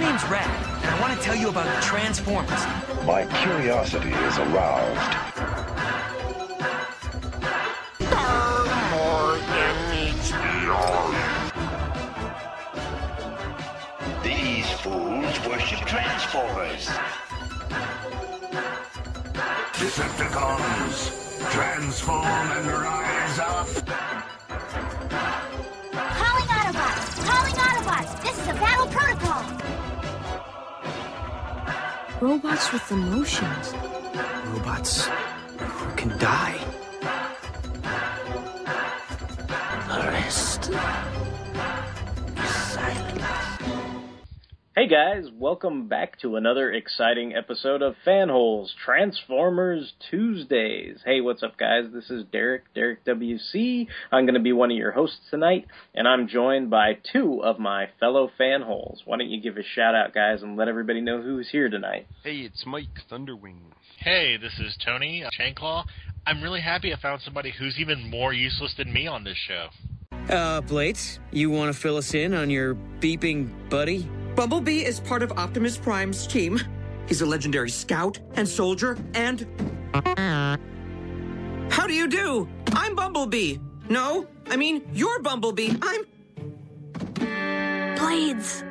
My name's Red, and I want to tell you about the Transformers. My curiosity is aroused. These fools worship Transformers. Decepticons, transform and rise up. Calling Autobots! Calling Autobots! This is a battle protocol! Robots with emotions. Robots who can die. Hey guys, welcome back to another exciting episode of Fanholes Transformers Tuesdays. Hey, what's up guys? This is Derek, Derek WC. I'm going to be one of your hosts tonight, and I'm joined by two of my fellow fanholes. Why don't you give a shout out, guys, and let everybody know who's here tonight? Hey, it's Mike Thunderwing. Hey, this is Tony Shanclaw. I'm really happy I found somebody who's even more useless than me on this show. Uh, Blades, you want to fill us in on your beeping buddy? Bumblebee is part of Optimus Prime's team. He's a legendary scout and soldier and. How do you do? I'm Bumblebee. No, I mean, you're Bumblebee. I'm. Blades.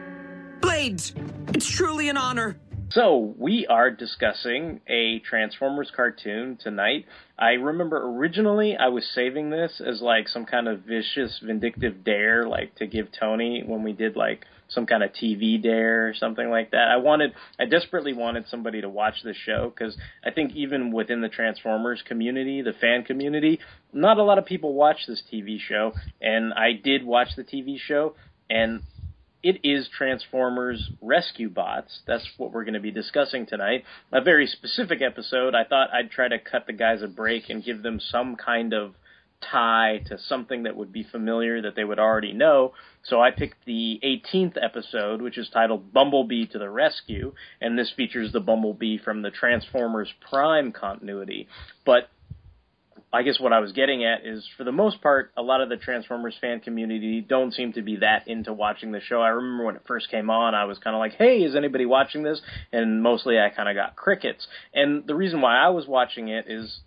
Blades. It's truly an honor. So, we are discussing a Transformers cartoon tonight. I remember originally I was saving this as like some kind of vicious, vindictive dare, like to give Tony when we did like some kind of TV dare or something like that. I wanted, I desperately wanted somebody to watch this show because I think even within the Transformers community, the fan community, not a lot of people watch this TV show, and I did watch the TV show, and it is Transformers Rescue Bots. That's what we're going to be discussing tonight. A very specific episode. I thought I'd try to cut the guys a break and give them some kind of tie to something that would be familiar that they would already know. So I picked the 18th episode, which is titled Bumblebee to the Rescue, and this features the Bumblebee from the Transformers Prime continuity. But I guess what I was getting at is, for the most part, a lot of the Transformers fan community don't seem to be that into watching the show. I remember when it first came on, I was kind of like, "Hey, is anybody watching this?" And mostly, I kind of got crickets. And the reason why I was watching it is,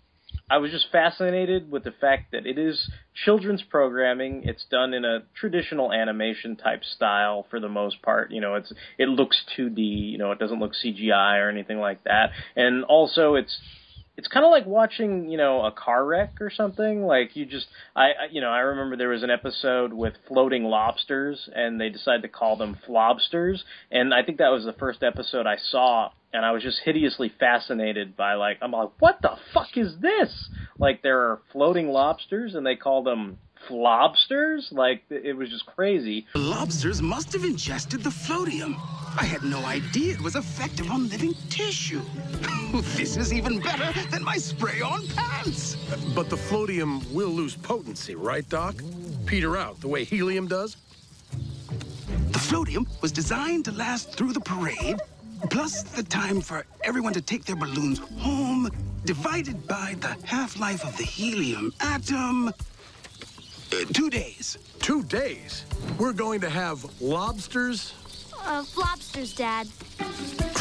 I was just fascinated with the fact that it is children's programming. It's done in a traditional animation type style for the most part. You know, it's it looks 2D. You know, it doesn't look CGI or anything like that. And also, it's it's kind of like watching, you know, a car wreck or something. Like you just, I, I- you know, I remember there was an episode with floating lobsters, and they decided to call them flobsters, and I think that was the first episode I saw, and I was just hideously fascinated by like, I'm like, what the fuck is this? Like there are floating lobsters, and they call them flobsters. Like it was just crazy. The lobsters must have ingested the floatium. I had no idea it was effective on living tissue. this is even better than my spray-on pants. But the floatium will lose potency, right, Doc? Peter out, the way helium does? The floatium was designed to last through the parade, plus the time for everyone to take their balloons home, divided by the half-life of the helium atom. Uh, two days. Two days? We're going to have lobsters, Uh, flobsters, Dad.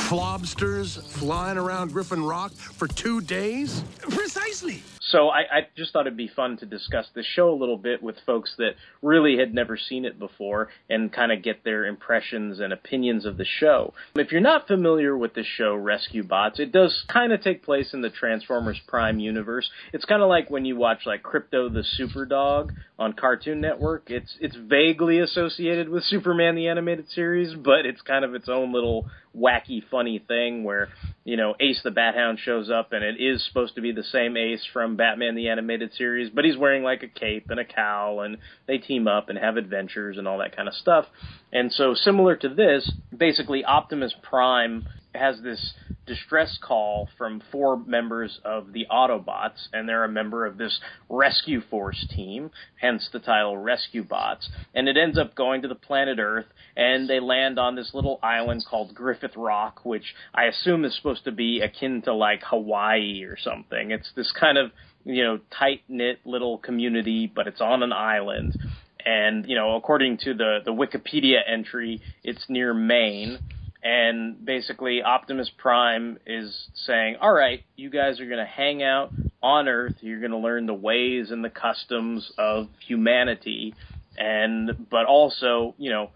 flobsters flying around Griffin Rock for two days? Precisely. So I, I just thought it'd be fun to discuss the show a little bit with folks that really had never seen it before and kind of get their impressions and opinions of the show. If you're not familiar with the show Rescue Bots, it does kind of take place in the Transformers Prime universe. It's kind of like when you watch like Krypto the Superdog on Cartoon Network. It's it's vaguely associated with Superman the animated series, but it's kind of its own little wacky funny thing where you know Ace the Bat Hound shows up and it is supposed to be the same Ace from Batman the animated series, but he's wearing like a cape and a cowl and they team up and have adventures and all that kind of stuff. And so similar to this, basically Optimus Prime has this distress call from four members of the Autobots, and they're a member of this rescue force team, hence the title Rescue Bots. And it ends up going to the planet Earth, and they land on this little island called Griffin Rock, which I assume is supposed to be akin to like Hawaii or something. It's this kind of, you know, tight knit little community, but it's on an island. And, you know, according to the, the Wikipedia entry, it's near Maine and basically Optimus Prime is saying, "All right, you guys are going to hang out on Earth. You're going to learn the ways and the customs of humanity, and but also, you know,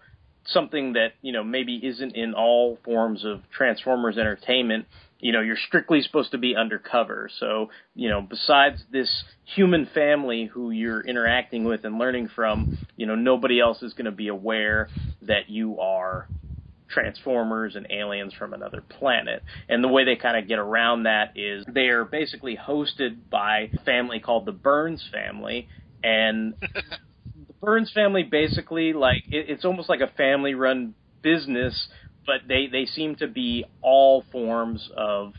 something that you know maybe isn't in all forms of Transformers entertainment." You know, you're strictly supposed to be undercover. So, you know, besides this human family who you're interacting with and learning from, you know, nobody else is going to be aware that you are Transformers and aliens from another planet. And the way they kind of get around that is they are basically hosted by a family called the Burns family. And the Burns family basically, like, it, it's almost like a family run business, but they, they seem to be all forms of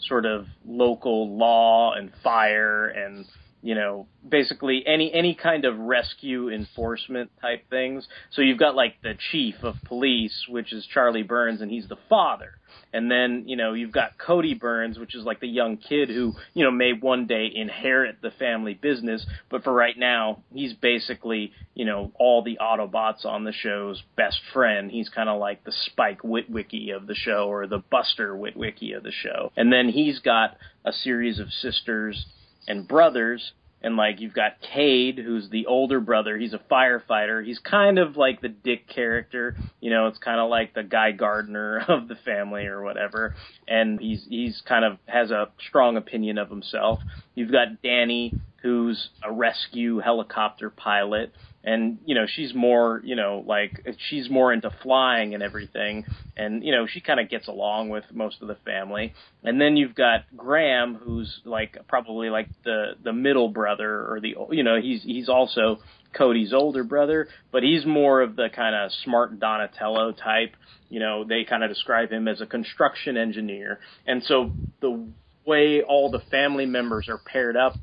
sort of local law and fire and you know, basically any any kind of rescue enforcement type things. So you've got like the chief of police, which is Charlie Burns, and he's the father. And then you know you've got Cody Burns, which is like the young kid who you know may one day inherit the family business, but for right now he's basically you know all the Autobots on the show's best friend. He's kind of like the Spike Witwicky of the show or the Buster Witwicky of the show. And then he's got a series of sisters and brothers. And like you've got Cade, who's the older brother. He's a firefighter. He's kind of like the dick character. You know, it's kind of like the Guy Gardner of the family or whatever. And he's he's kind of has a strong opinion of himself. You've got Danny, who's a rescue helicopter pilot and you know she's more you know like she's more into flying and everything. And you know she kind of gets along with most of the family. And then you've got Graham who's like probably like the the middle brother or the you know he's he's also Cody's older brother but he's more of the kind of smart Donatello type. You know they kind of describe him as a construction engineer. And so the way all the family members are paired up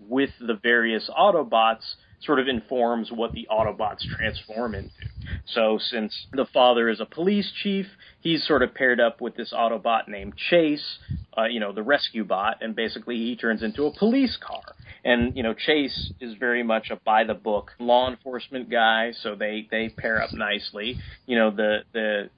with the various Autobots sort of informs what the Autobots transform into. So since the father is a police chief, he's sort of paired up with this Autobot named Chase, uh, you know, the rescue bot, and basically he turns into a police car. And you know, Chase is very much a by the book law enforcement guy, so they they pair up nicely. You know, the the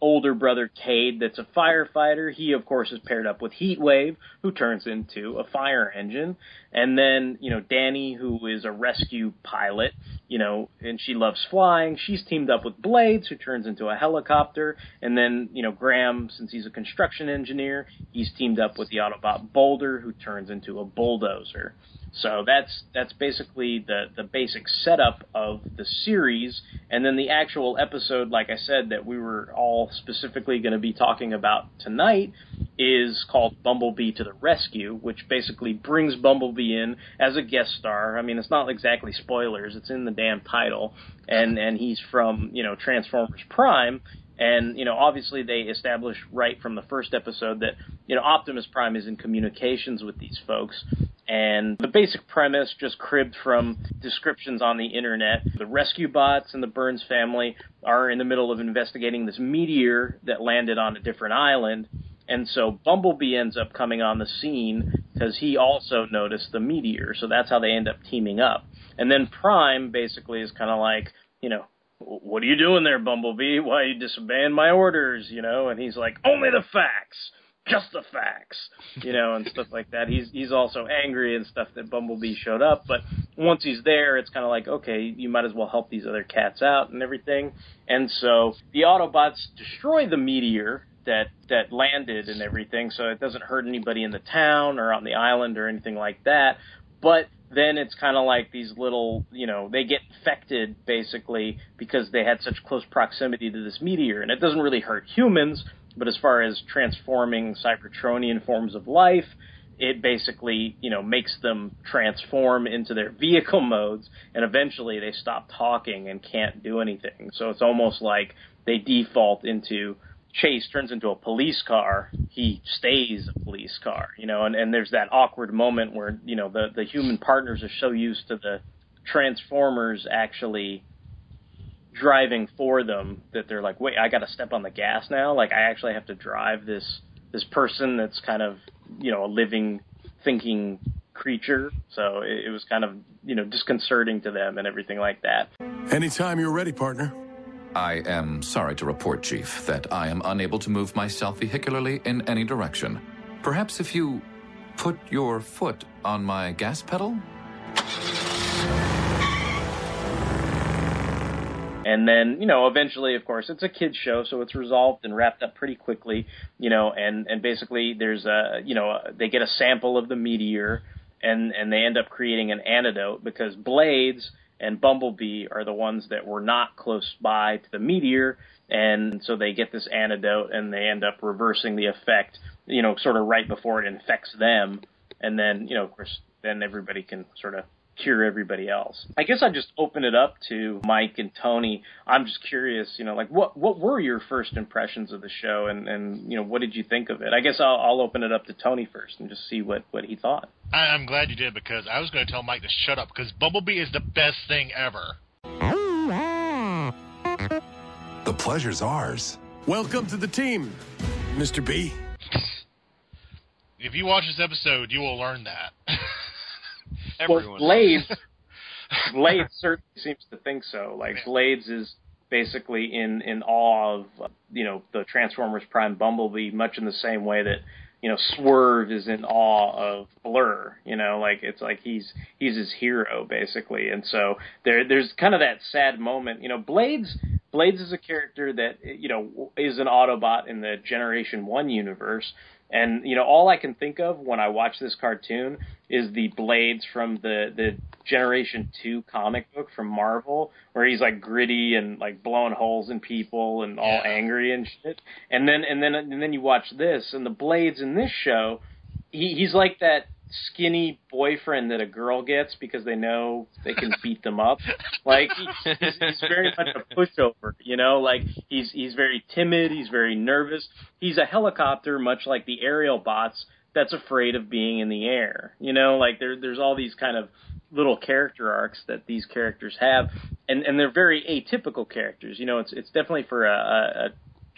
older brother Cade that's a firefighter. He of course is paired up with Heatwave, who turns into a fire engine. And then, you know, Danny, who is a rescue pilot, you know, and she loves flying. She's teamed up with Blades, who turns into a helicopter. And then, you know, Graham, since he's a construction engineer, he's teamed up with the Autobot Boulder, who turns into a bulldozer. So that's that's basically the the basic setup of the series, and then the actual episode, like I said, that we were all specifically going to be talking about tonight, is called Bumblebee to the Rescue, which basically brings Bumblebee in as a guest star. I mean, it's not exactly spoilers; it's in the damn title, and and he's from you know Transformers Prime, and you know, obviously, they established right from the first episode that you know Optimus Prime is in communications with these folks, and the basic premise, just cribbed from descriptions on the internet, the rescue bots and the Burns family are in the middle of investigating this meteor that landed on a different island. And so Bumblebee ends up coming on the scene because he also noticed the meteor. So that's how they end up teaming up. And then Prime basically is kind of like, you know, what are you doing there, Bumblebee? Why are you disobeying my orders? You know, and he's like, only the facts just the facts, you know, and stuff like that. He's he's also angry and stuff that Bumblebee showed up, but once he's there, it's kind of like okay, you might as well help these other cats out and everything. And so the Autobots destroy the meteor that that landed and everything, so it doesn't hurt anybody in the town or on the island or anything like that. But then it's kind of like these little, you know, they get infected basically because they had such close proximity to this meteor, and it doesn't really hurt humans but as far as transforming Cybertronian forms of life, it basically, you know, makes them transform into their vehicle modes, and eventually they stop talking and can't do anything. So it's almost like they default into Chase turns into a police car, he stays a police car, you know, and, and there's that awkward moment where, you know, the, the human partners are so used to the Transformers actually driving for them that they're like, wait, I got to step on the gas now. Like I actually have to drive this this person that's kind of you know a living, thinking creature. So it, it was kind of you know disconcerting to them and everything like that. Anytime you're ready, partner. I am sorry to report, Chief, that I am unable to move myself vehicularly in any direction. Perhaps if you put your foot on my gas pedal? And then, you know, eventually, of course, it's a kids show, so it's resolved and wrapped up pretty quickly, you know, and, and basically there's a, you know, they get a sample of the meteor and, and they end up creating an antidote because Blades and Bumblebee are the ones that were not close by to the meteor. And so they get this antidote and they end up reversing the effect, you know, sort of right before it infects them. And then, you know, of course, then everybody can sort of cure everybody else. I guess I just open it up to Mike and Tony. I'm just curious, you know, like what what were your first impressions of the show, and and you know what did you think of it? I guess I'll, I'll open it up to Tony first and just see what what he thought. I, I'm glad you did because I was going to tell Mike to shut up because Bumblebee is the best thing ever. The pleasure's ours. Welcome to the team, Mr. B. If you watch this episode, you will learn that. Well, Blades, Blades certainly seems to think so. Like Blades is basically in in awe of uh, you know the Transformers Prime Bumblebee, much in the same way that you know Swerve is in awe of Blur. You know, like it's like he's he's his hero basically, and so there there's kind of that sad moment. You know, Blades. Blades is a character that you know is an Autobot in the Generation One universe, and you know, all I can think of when I watch this cartoon is the Blades from the the Generation Two comic book from Marvel, where he's like gritty and like blowing holes in people and all angry and shit. And then and then and then you watch this, and the Blades in this show, he he's like that skinny boyfriend that a girl gets because they know they can beat them up. Like he's, he's very much a pushover, you know. Like he's he's very timid. He's very nervous. He's a helicopter, much like the Aerialbots. That's afraid of being in the air. You know, like there there's all these kind of little character arcs that these characters have, and and they're very atypical characters. You know, it's it's definitely for a, a, a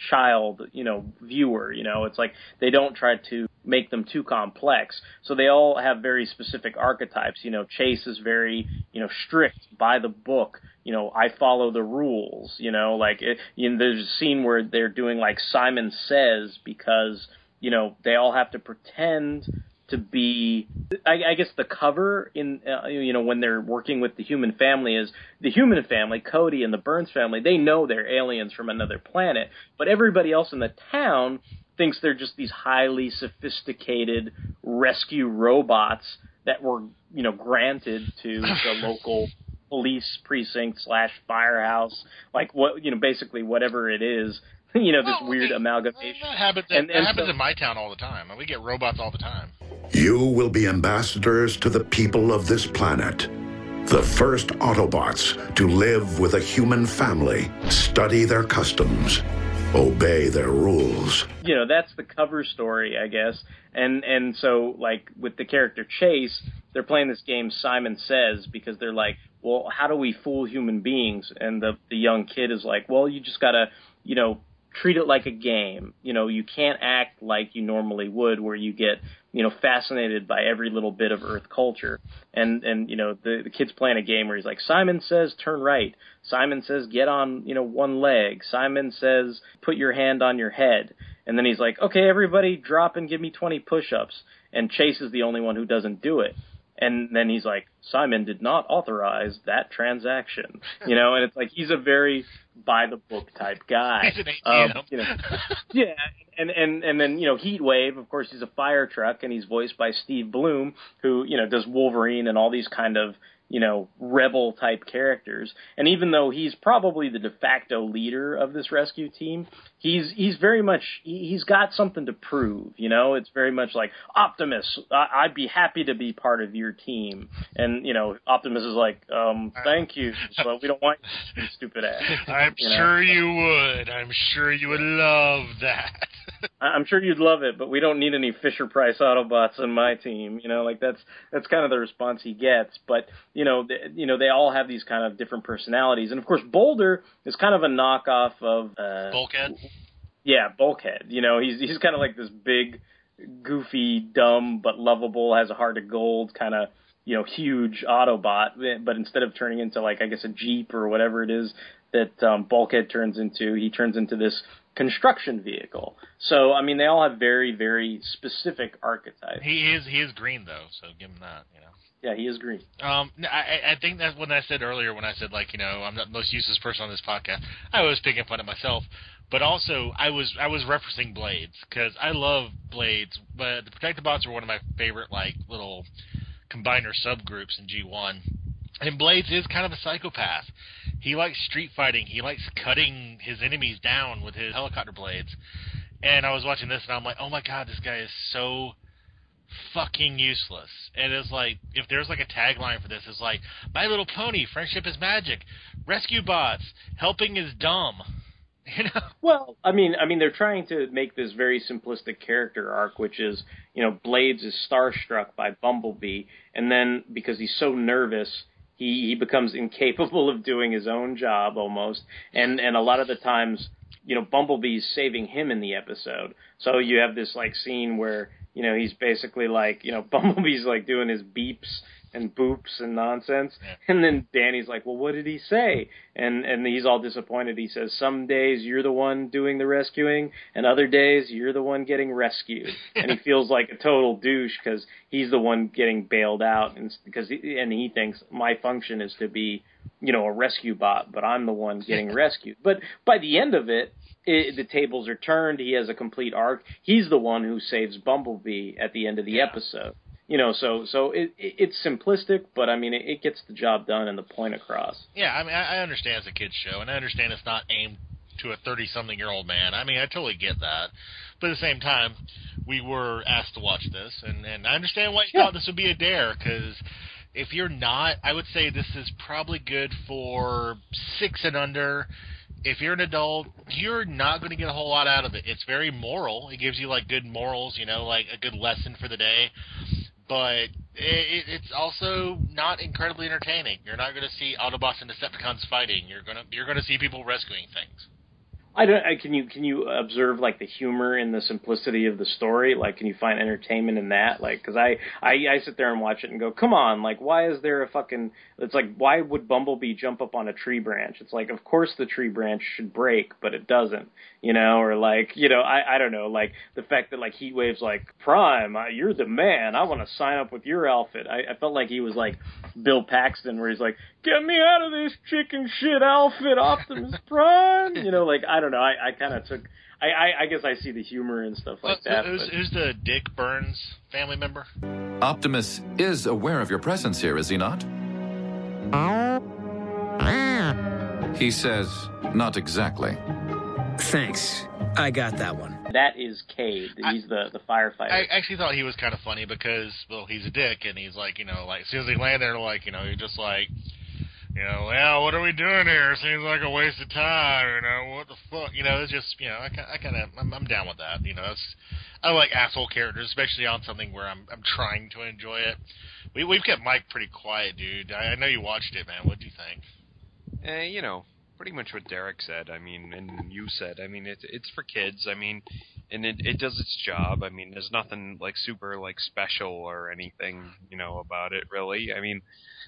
child, you know, viewer. You know, it's like they don't try to make them too complex. So they all have very specific archetypes. You know, Chase is very, you know, strict by the book. You know, I follow the rules. You know, like it, you know, there's a scene where they're doing like Simon Says because you know they all have to pretend to be I, I guess the cover in uh, you know when they're working with the human family is the human family Cody and the Burns family they know they're aliens from another planet but everybody else in the town thinks they're just these highly sophisticated rescue robots that were you know granted to the local police precinct slash firehouse like what you know basically whatever it is you know this Well, weird okay. amalgamation That happens, And- that and happens so- in my town all the time. We get robots all the time. You will be ambassadors to the people of this planet. The first Autobots to live with a human family, study their customs, obey their rules. you know that's the cover story i guess and and so like with the character chase they're playing this game simon says because they're like well how do we fool human beings and the the young kid is like well you just gotta you know treat it like a game. You know you can't act like you normally would where you get you know fascinated by every little bit of earth culture. And and you know the the kid's playing a game where he's like simon says turn right. Simon says get on you know one leg. Simon says put your hand on your head. And then he's like okay everybody drop and give me 20 push-ups. And chase is the only one who doesn't do it and then he's like simon did not authorize that transaction. You know and it's like he's a very by the book type guy. He's an Um, you know. Yeah, and and and then you know Heat Wave, of course, he's a fire truck, and he's voiced by Steve Blum, who you know does Wolverine and all these kind of you know rebel type characters. And even though he's probably the de facto leader of this rescue team, he's he's very much he, he's got something to prove. You know, it's very much like Optimus. I, I'd be happy to be part of your team, and you know Optimus is like, um, thank you, but we don't want you, stupid ass. I'm You know? sure you would. I'm sure you would love that. I'm sure you'd love it, but we don't need any Fisher Price Autobots on my team. You know, like that's that's kind of the response he gets. But you know, th- you know, they all have these kind of different personalities, and of course, Boulder is kind of a knockoff of uh, Bulkhead. yeah, Bulkhead. You know, he's he's kind of like this big, goofy, dumb but lovable, has a heart of gold kind of you know huge Autobot. But instead of turning into like I guess a Jeep or whatever it is that um, Bulkhead turns into, he turns into this construction vehicle. So I mean, they all have very very specific archetypes. He is he is green though, so give him that. You know. Yeah, he is green. Um, I, I think that's what I said earlier when I said like you know I'm not the most useless person on this podcast. I was picking fun at myself, but also I was I was referencing Blades because I love Blades, but the Protectobots are one of my favorite like little combiner subgroups in G1. And Blades is kind of a psychopath. He likes street fighting. He likes cutting his enemies down with his helicopter blades. And I was watching this and I'm like, oh my god, this guy is so fucking useless. And it's like, if there's like a tagline for this, it's like, My Little Pony, friendship is magic. Rescue bots, helping is dumb. You know? Well, I mean, I mean, they're trying to make this very simplistic character arc, which is, you know, Blades is starstruck by Bumblebee, and then because he's so nervous, he he becomes incapable of doing his own job almost, and and a lot of the times, you know, Bumblebee's saving him in the episode. So you have this like scene where you know he's basically like you know Bumblebee's like doing his beeps and boops and nonsense. And then Danny's like, "Well, what did he say?" And and he's all disappointed. He says, "Some days you're the one doing the rescuing, and other days you're the one getting rescued." and he feels like a total douche because he's the one getting bailed out, and because he, and he thinks my function is to be, you know, a rescue bot, but I'm the one getting rescued. But by the end of it. It, the tables are turned. He has a complete arc. He's the one who saves Bumblebee at the end of the Yeah. episode you know so so it, it it's simplistic but i mean it, it gets the job done and the point across Yeah, I mean, I I understand it's a kids show, and I understand it's not aimed to a thirty-something-year-old man. I mean, I totally get that, but at the same time, we were asked to watch this, and and I understand why you Yeah. thought this would be a dare because. If you're not, I would say this is probably good for six and under. If you're an adult, you're not going to get a whole lot out of it. It's very moral. It gives you like good morals, you know, like a good lesson for the day but it, it, it's also not incredibly entertaining. You're not going to see Autobots and Decepticons fighting. You're gonna you're going to see people rescuing things. I don't I, can you can you observe like the humor and the simplicity of the story? Like can you find entertainment in that? Like because I, I i sit there and watch it and go come on like why is there a fucking it's like why would bumblebee jump up on a tree branch? It's like of course the tree branch should break but it doesn't you know or like you know i i don't know like the fact that like heatwave's like prime uh, you're the man i want to sign up with your outfit. I, I felt like he was like bill paxton where he's like get me out of this chicken shit outfit optimus prime you know like i don't know i i kind of took I, I i guess i see the humor and stuff like Well, that who's, who's the Dick Burns family member? Optimus is aware of your presence here, is he not? He says, not exactly. Thanks. I got that one. that is Cade. He's the the firefighter. I actually thought he was kind of funny because, well, he's a dick, and he's like, you know, like as soon as he landed there, like, you know, you're just like, you know, yeah, what are we doing here? Seems like a waste of time. You know, what the fuck? You know, it's just, you know, I, I kind of, I'm, I'm down with that. You know, it's, I like asshole characters, especially on something where I'm, I'm trying to enjoy it. We, we've kept Mike pretty quiet, dude. I, I know you watched it, man. What do you think? Eh, you know, pretty much what Derek said. I mean, and you said. I mean, it's it's for kids. I mean, and it it does its job. I mean, there's nothing like super like special or anything, you know, about it really. I mean,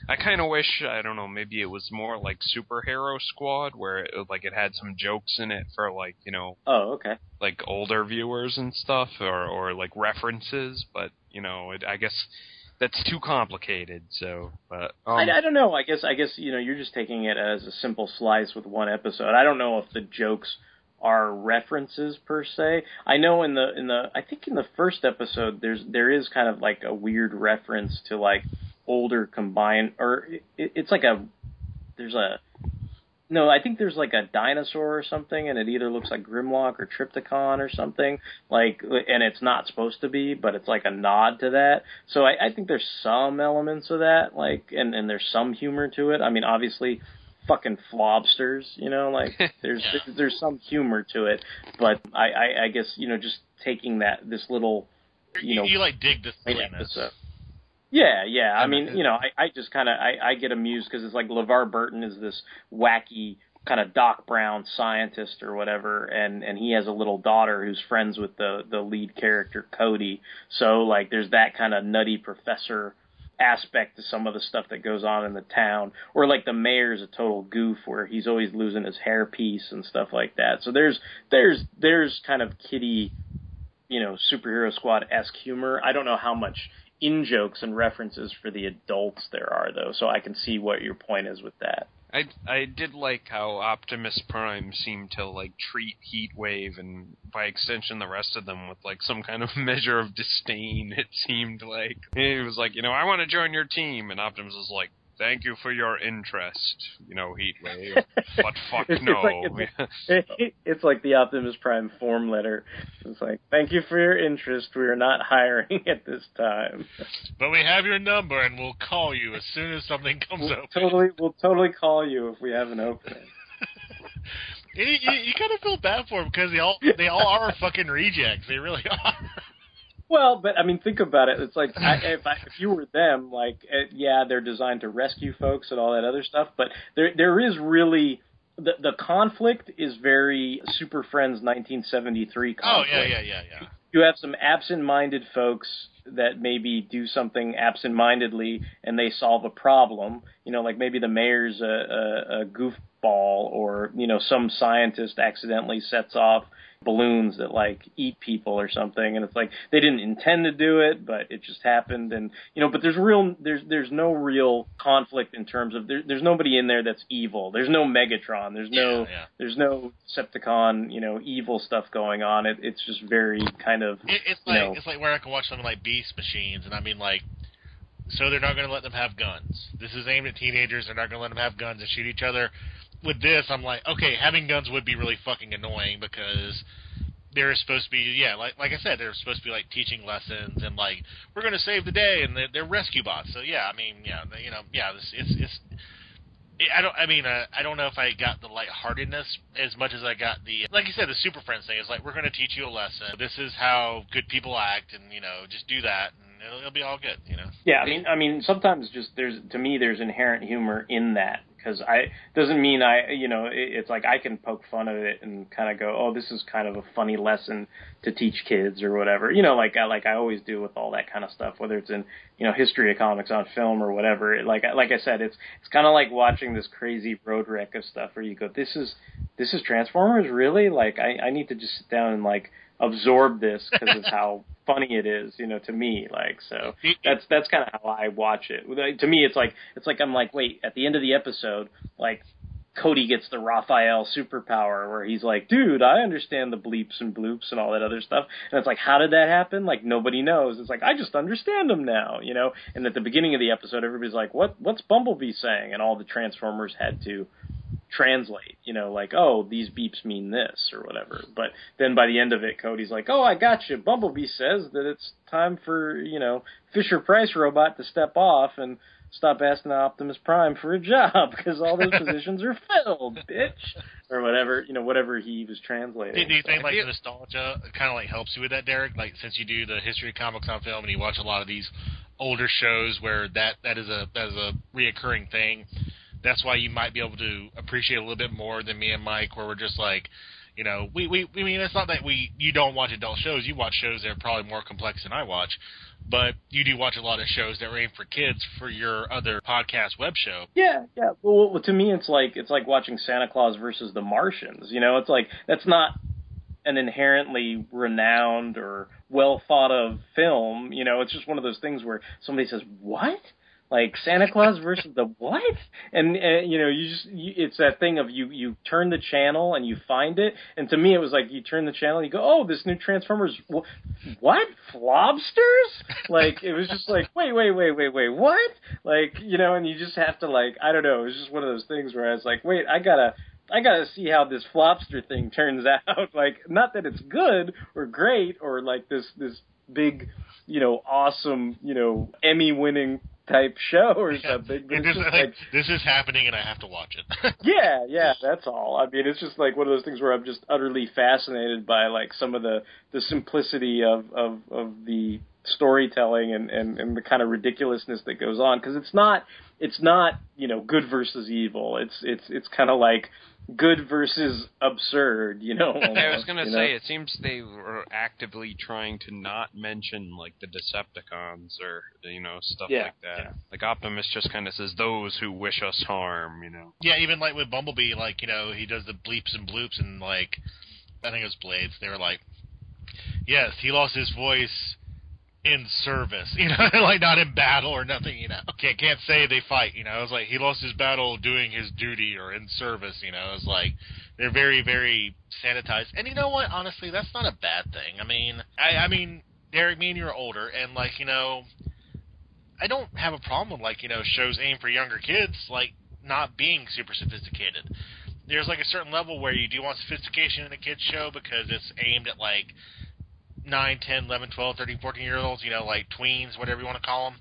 I kind of wish I don't know, maybe it was more like Superhero Squad where it, like it had some jokes in it for like you know oh, okay. like older viewers and stuff or or like references, but you know, it, I guess that's too complicated. So, but um, I, I don't know. I guess I guess you know you're just taking it as a simple slice with one episode. I don't know if the jokes are references per se. I know in the in the I think in the first episode there's there is kind of like a weird reference to like older combined or it, it's like a there's a no, I think there's like a dinosaur or something, and it either looks like Grimlock or Trypticon or something. Like, and it's not supposed to be, but it's like a nod to that. So I, I think there's some elements of that, like, and and there's some humor to it. I mean, obviously, fucking flobsters, you know, like there's Yeah. there's some humor to it, but I, I I guess you know just taking that this little you know you like dig the silliness. Yeah, yeah. I I mean, mean, you know, I, I just kind of I, I get amused because it's like LeVar Burton is this wacky kind of Doc Brown scientist or whatever, and and he has a little daughter who's friends with the the lead character Cody. So like, there's that kind of nutty professor aspect to some of the stuff that goes on in the town. Or like the mayor's a total goof where he's always losing his hairpiece and stuff like that. So there's there's there's kind of kitty you know superhero squad esque humor. I don't know how much in jokes and references for the adults there are though so i can see what your point is with that I I did like how Optimus Prime seemed to like treat Heatwave and by extension the rest of them with like some kind of measure of disdain. It seemed like he was like, you know, I want to join your team, and Optimus was like, thank you for your interest, you know, Heatwave, but fuck It's no. like- it's, it's like the Optimus Prime form letter. It's like, thank you for your interest. We are not hiring at this time. But we have your number, and we'll call you as soon as something comes We'll open. totally, we'll totally call you if we have an opening. You, you, you kind of feel bad for them because they all they all are fucking rejects. They really are. Well, but I mean, think about it. It's like I, if I, if you were them, like eh, yeah, they're designed to rescue folks and all that other stuff. But there there is really the the conflict is very Super Friends 1973 conflict. Oh yeah, yeah, yeah, yeah. you have some absent-minded folks that maybe do something absent-mindedly and they solve a problem. You know, like maybe the mayor's a, a, a goofball, or you know, some scientist accidentally sets off balloons that like eat people or something, and it's like they didn't intend to do it, but it just happened. And you know, but there's real there's there's no real conflict in terms of there, there's nobody in there that's evil. There's no Megatron. There's no Yeah, yeah. there's no Decepticon, you know, evil stuff going on. It, it's just very kind of It, it's like know, it's like where I can watch something like Beast Machines, and I mean like, so they're not going to let them have guns. This is aimed at teenagers. They're not going to let them have guns and shoot each other. With this, I'm like, okay, having guns would be really fucking annoying because they're supposed to be, yeah, like like I said, they're supposed to be like teaching lessons and like we're to save the day, and they're, they're rescue bots. So yeah, I mean, yeah, you know, yeah, this, it's it's. I don't. I mean, uh, I don't know if I got the lightheartedness as much as I got the, like you said, the Super Friends thing. Is like we're going to teach you a lesson. This is how good people act, and you know, just do that, and it'll, it'll be all good. You know. Yeah, I mean, I mean, sometimes just there's to me there's inherent humor in that because I doesn't mean I, you know, it, it's like I can poke fun of it and kind of go, oh, this is kind of a funny lesson to teach kids or whatever, you know, like I like I always do with all that kind of stuff, whether it's in you know history of comics on film or whatever. Like like I said, it's it's kind of like watching this crazy road wreck of stuff where you go, this is this is Transformers, really? Like I I need to just sit down and like absorb this because of how funny it is, you know, to me. Like so, that's that's kind of how I watch it. Like, To me, it's like it's like I'm like, wait, at the end of the episode, like Cody gets the Raphael superpower where he's like, dude, I understand the bleeps and bloops and all that other stuff. And it's like, how did that happen? Like nobody knows. It's like I just understand them now, you know. And at the beginning of the episode, everybody's like, what what's Bumblebee saying? And all the Transformers had to translate, you know, like, oh, these beeps mean this or whatever. But then by the end of it, Cody's like, oh, I got you. Bumblebee says that it's time for, you know, Fisher Price robot to step off and stop asking Optimus Prime for a job because all those positions are filled, bitch. Or whatever, you know, whatever he was translating. Do, do you So- think like nostalgia kind of like helps you with that, Derek? Like since you do the history of comics on film and you watch a lot of these older shows where that that is a that is a reoccurring thing. That's why you might be able to appreciate a little bit more than me and Mike, where we're just like, you know, we we I mean, it's not that we you don't watch adult shows. You watch shows that are probably more complex than I watch, but you do watch a lot of shows that are aimed for kids for your other podcast web show. Yeah, yeah. Well, to me, it's like it's like watching Santa Claus versus the Martians. You know, it's like that's not an inherently renowned or well thought of film. You know, it's just one of those things where somebody says, "What?" Like Santa Claus versus the what? And you know, you just you, it's that thing of you you turn the channel and you find it. And to me, it was like you turn the channel and you go, "Oh, this new Transformers, wh- what? Flobsters?" Like it was just like, wait, wait, wait, wait, wait, what? Like you know, and you just have to like, I don't know. It was just one of those things where I was like, wait, I gotta. I gotta see how this flobster thing turns out. Like, not that it's good or great or like this this big, you know, awesome, you know, Emmy winning type show or something. This, like, like, this is happening and I have to watch it. yeah, yeah, that's all. I mean, it's just like one of those things where I'm just utterly fascinated by like some of the the simplicity of of of the storytelling and, and, and the kind of ridiculousness that goes on because it's not it's not you know good versus evil. It's it's it's kind of like good versus absurd. You know. Almost, I was gonna say know? it seems they were actively trying to not mention like the Decepticons or you know stuff Yeah, like that. yeah. Like Optimus just kind of says those who wish us harm. You know. Yeah, even like with Bumblebee, like you know he does the bleeps and bloops, and like I think it was Blades. They were like, yes, he lost his voice in service, you know, like not in battle or nothing, you know. Can't can't say they fight, you know. It's like he lost his battle doing his duty or in service, you know. It's like they're very very sanitized, and you know what? Honestly, that's not a bad thing. I mean, I I mean, Derek, me and you're older, and like you know, I don't have a problem with like you know shows aimed for younger kids, like not being super sophisticated. There's like a certain level where you do want sophistication in a kids show because it's aimed at like 9, 10, 11, 12, 13, 14 year olds, you know, like tweens, whatever you want to call them.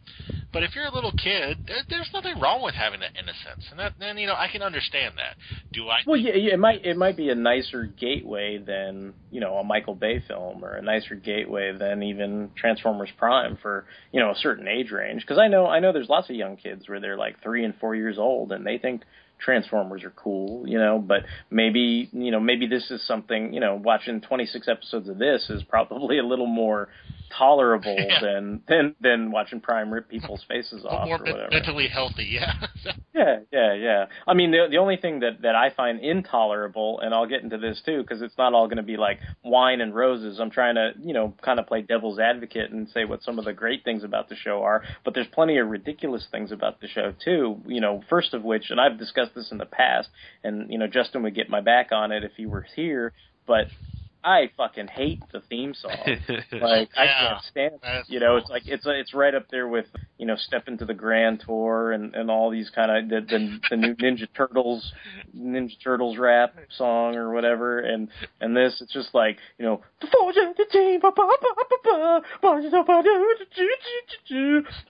But if you're a little kid, there, there's nothing wrong with having that innocence, and that, then you know I can understand that. Do I? Well, yeah, yeah, it might it might be a nicer gateway than you know a Michael Bay film, or a nicer gateway than even Transformers Prime for you know a certain age range. Because I know I know there's lots of young kids where they're like three and four years old, and they think Transformers are cool, you know. But maybe you know maybe this is something you know watching 26 episodes of this is probably a little more tolerable Yeah. than than than watching Prime rip people's faces off more or whatever. mentally healthy, yeah. Yeah, yeah, yeah. I mean, the the only thing that that I find intolerable, and I'll get into this too, because it's not all going to be like wine and roses. I'm trying to, you know, kind of play devil's advocate and say what some of the great things about the show are, but there's plenty of ridiculous things about the show too. You know, first of which, and I've discussed this in the past, and you know, Justin would get my back on it if he were here, but. I fucking hate the theme song. Like yeah, I can't stand it. You know, cool. it's like it's it's right up there with you know Step into the Grand Tour and and all these kind of the, the the new Ninja Turtles Ninja Turtles rap song or whatever, and and this it's just like you know the forge the team,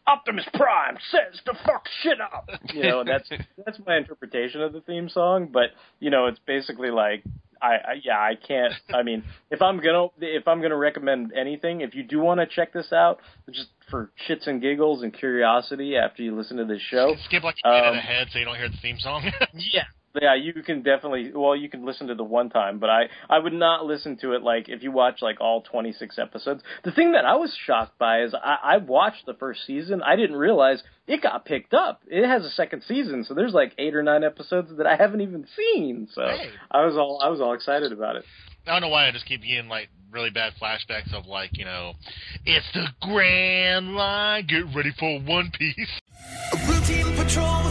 Optimus Prime says to fuck shit up. You know, that's that's my interpretation of the theme song, but you know it's basically like I, I yeah, I can't. I mean, if I'm gonna if I'm gonna recommend anything, if you do want to check this out, just for shits and giggles and curiosity after you listen to this show, Skip like a minute um, ahead so you don't hear the theme song. yeah. Yeah, you can definitely. Well, you can listen to the one time, but I I would not listen to it like if you watch like all 26 episodes. The thing that I was shocked by is I, I watched the first season. I didn't realize it got picked up. It has a second season, so there's like eight or nine episodes that I haven't even seen. So Hey. I was all I was all excited about it. I don't know why I just keep getting like really bad flashbacks of like you know, it's the grand line. Get ready for One Piece. Routine patrol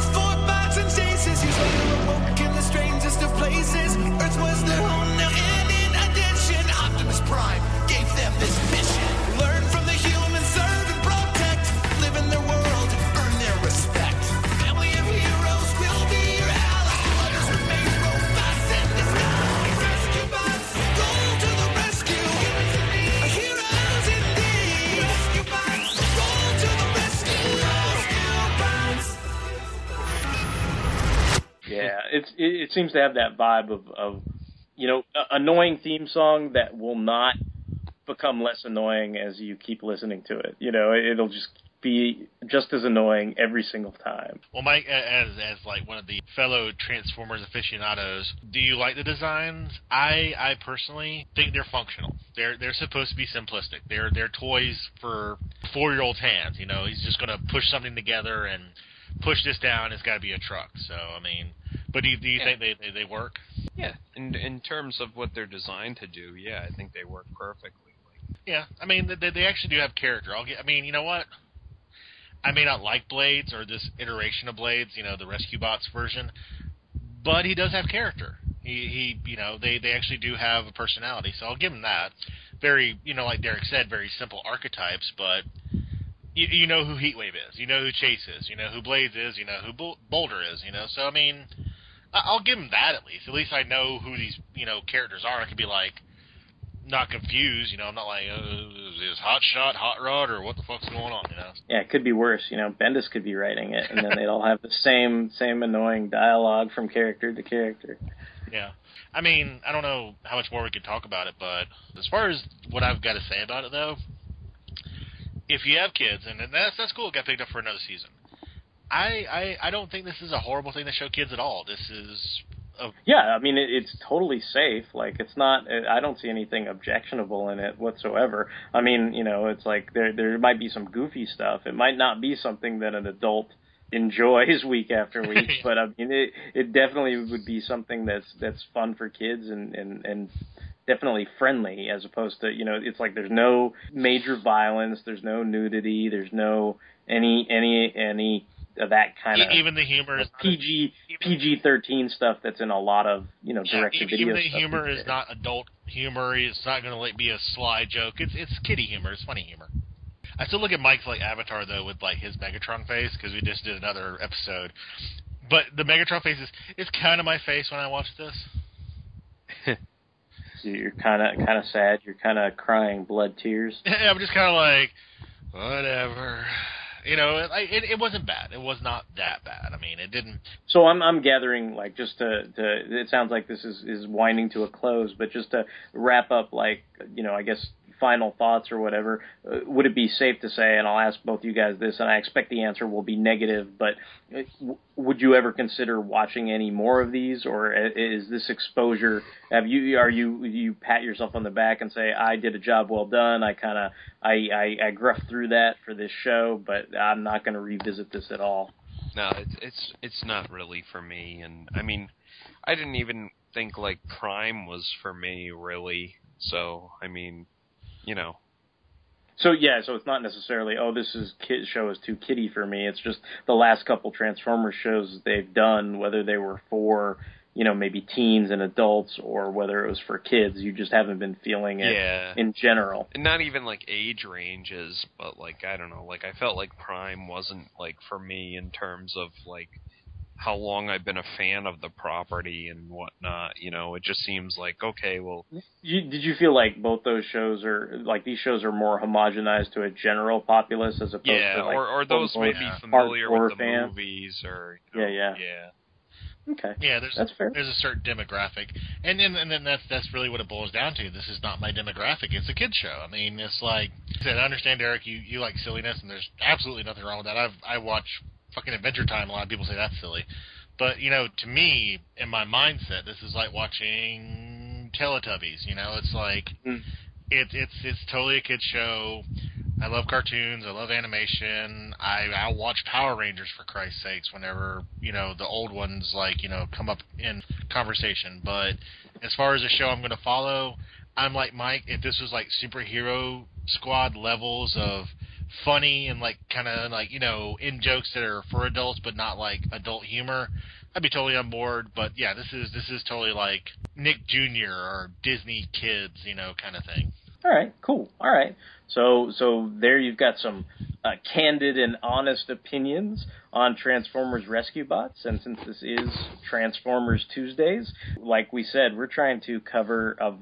it's it, it seems to have that vibe of of you know annoying theme song that will not become less annoying as you keep listening to it. You know, it'll just be just as annoying every single time. Well, Mike, as as like one of the fellow Transformers aficionados, do you like the designs? I I personally think they're functional. They're they're supposed to be simplistic. They're they're toys for four year olds' hands. You know, he's just gonna push something together and push this down. It's got to be a truck. So I mean, but do you, do you Yeah. think they, they they work? Yeah, in in terms of what they're designed to do, yeah, I think they work perfectly. Yeah, I mean they they actually do have character. I'll get. I mean, you know what? I may not like Blades or this iteration of Blades, you know, the Rescue Bots version, but he does have character. He he, you know, they they actually do have a personality, so I'll give him that. Very, you know, like Derek said, very simple archetypes, but you, you know who Heatwave is, you know who Chase is, you know who Blades is, you know who Boulder is, you know. So I mean, I'll give him that at least. At least I know who these you know characters are. I could be like not confused, you know. I'm not like uh, is Hot Shot, Hot Rod, or what the fuck's going on, you know. Yeah, it could be worse. You know, Bendis could be writing it, and then they'd all have the same same annoying dialogue from character to character. Yeah. I mean, I don't know how much more we could talk about it, but as far as what I've got to say about it, though, if you have kids, and, and that's that's cool, it got picked up for another season. I, I I don't think this is a horrible thing to show kids at all. This is a Yeah, I mean it, it's totally safe. Like it's not. I don't see anything objectionable in it whatsoever. I mean, you know, it's like there there might be some goofy stuff. It might not be something that an adult enjoys week after week, but I mean it it definitely would be something that's that's fun for kids and and and definitely friendly as opposed to you know it's like there's no major violence, there's no nudity, there's no any any any of that kind of E- even the humor is not PG PG thirteen stuff that's in a lot of you know Yeah, direct to even video the humor is not adult humor. It's not going to like be a sly joke. It's it's kiddie humor. It's funny humor. I still look at Mike's like Avatar though with like his Megatron face because we just did another episode. But the Megatron face is it's kind of my face when I watch this. You're kind of kind of sad. You're kind of crying blood tears. Yeah, I'm just kind of like whatever. You know, it, it it wasn't bad. It was not that bad. I mean, it didn't. So I'm I'm gathering like just to to it sounds like this is is winding to a close, but just to wrap up like you know I guess final thoughts or whatever. Uh, would it be safe to say, and I'll ask both you guys this, and I expect the answer will be negative, but uh, would you ever consider watching any more of these, or is this exposure? Have you are you you pat yourself on the back and say I did a job well done? I kind of I, I I through that for this show, but I'm not going to revisit this at all. No, it's it's it's not really for me, and I mean, I didn't even think like Prime was for me really. So I mean, you know, So yeah, so it's not necessarily oh this is kid show is too kiddie for me. It's just the last couple Transformers shows they've done, whether they were for you know maybe teens and adults or whether it was for kids, you just haven't been feeling it Yeah. in general. and not even like age ranges, but like I don't know, like I felt like Prime wasn't like for me in terms of like how long I've been a fan of the property and whatnot. You know, it just seems like okay, well, You, did you feel like both those shows are like these shows are more homogenized to a general populace as opposed yeah, to like or or those may be quote-unquote familiar with the fan? movies or you know, Yeah, yeah. yeah. Okay. Yeah, there's That's fair. there's a certain demographic, and then and then that's that's really what it boils down to. This is not my demographic. It's a kid show. I mean, it's like I said, I understand, Eric. You you like silliness, and there's absolutely nothing wrong with that. I've I watch fucking Adventure Time. A lot of people say that's silly, but you know, to me, in my mindset, this is like watching Teletubbies. You know, it's like mm-hmm. it, it's it's totally a kids show. I love cartoons. I love animation. I I'll watch Power Rangers for Christ's sakes whenever you know the old ones like you know come up in conversation. But as far as a show I'm going to follow, I'm like Mike. If this was like superhero squad levels of funny and like kind of like you know in jokes that are for adults but not like adult humor, I'd be totally on board. But yeah, this is this is totally like Nick Jr. or Disney Kids, you know, kind of thing. All right, cool. All right. So so there you've got some uh, candid and honest opinions on Transformers Rescue Bots, and since this is Transformers Tuesdays, like we said, we're trying to cover a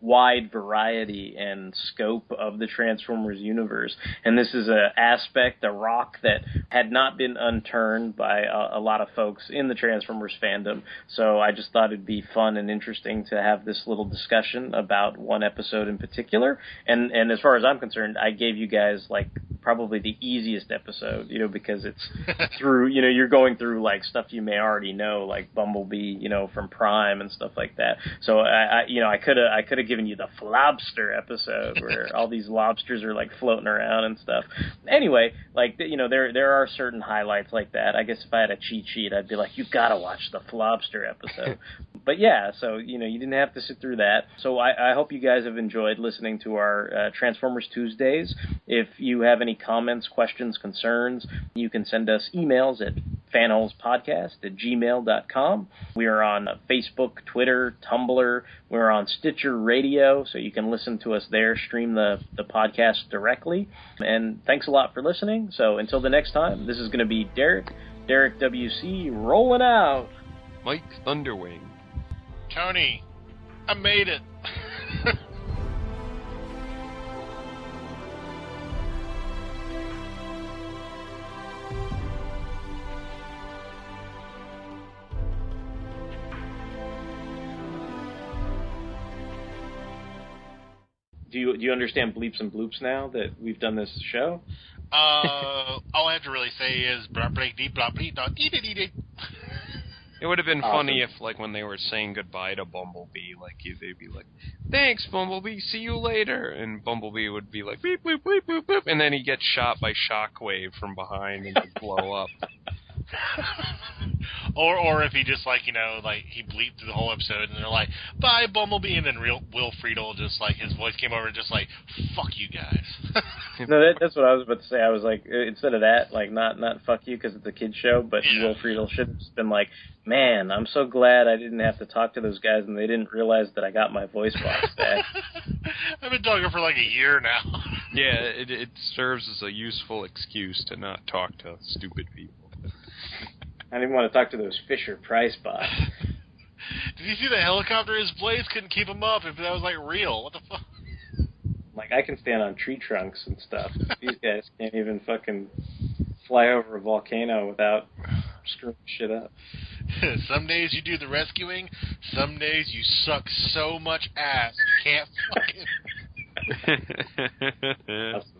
wide variety and scope of the Transformers universe, and this is an aspect, a rock that had not been unturned by a, a lot of folks in the Transformers fandom. So I just thought it'd be fun and interesting to have this little discussion about one episode in particular. And and as far as I'm concerned, I gave you guys like probably the easiest episode, you know, because it's through, you know, you're going through like stuff you may already know, like Bumblebee, you know, from Prime and stuff like that. So I, I you know, I could have I could have given you the lobster episode where all these lobsters are like floating around and stuff. Anyway, like you know, there there are certain highlights like that. I guess if I had a cheat sheet, I'd be like, you gotta watch the lobster episode. But yeah, so you know, you didn't have to sit through that. So I, I hope you guys have enjoyed listening to our uh, Transformers Tuesdays. If you have any comments, questions, concerns, you can send us emails at fanholespodcast at gmail.com. We are on uh, Facebook, Twitter, Tumblr. We're on Stitcher Radio, so you can listen to us there, stream the, the podcast directly. And thanks a lot for listening. So until the next time, this is going to be Derek, Derek WC, rolling out. Mike Thunderwing. Tony, I made it. do you do you understand bleeps and bloops now that we've done this show? Uh, all I have to really say is blah blah dee blah blah dee dee dee dee. It would have been Awesome. funny if, like, when they were saying goodbye to Bumblebee, like, they'd be like, "Thanks, Bumblebee. See you later." And Bumblebee would be like, "Beep boop boop boop boop," and then he gets shot by Shockwave from behind and blow up. Or or if he just like you know like he bleeped through the whole episode and they're like bye Bumblebee and then real Will Friedle just like his voice came over and just like fuck you guys. No, that, that's what I was about to say. I was like, instead of that, like not not fuck you because it's a kids show, but Will Friedle should have been like, man, I'm so glad I didn't have to talk to those guys and they didn't realize that I got my voice box back. I've been talking for like a year now. Yeah, it, it serves as a useful excuse to not talk to stupid people. I didn't want to talk to those Fisher Price bots. Did you see the helicopter? His blades couldn't keep him up if that was like real. What the fuck? Like I can stand on tree trunks and stuff. These guys can't even fucking fly over a volcano without screwing shit up. some days you do the rescuing, some days you suck so much ass you can't fucking. Awesome.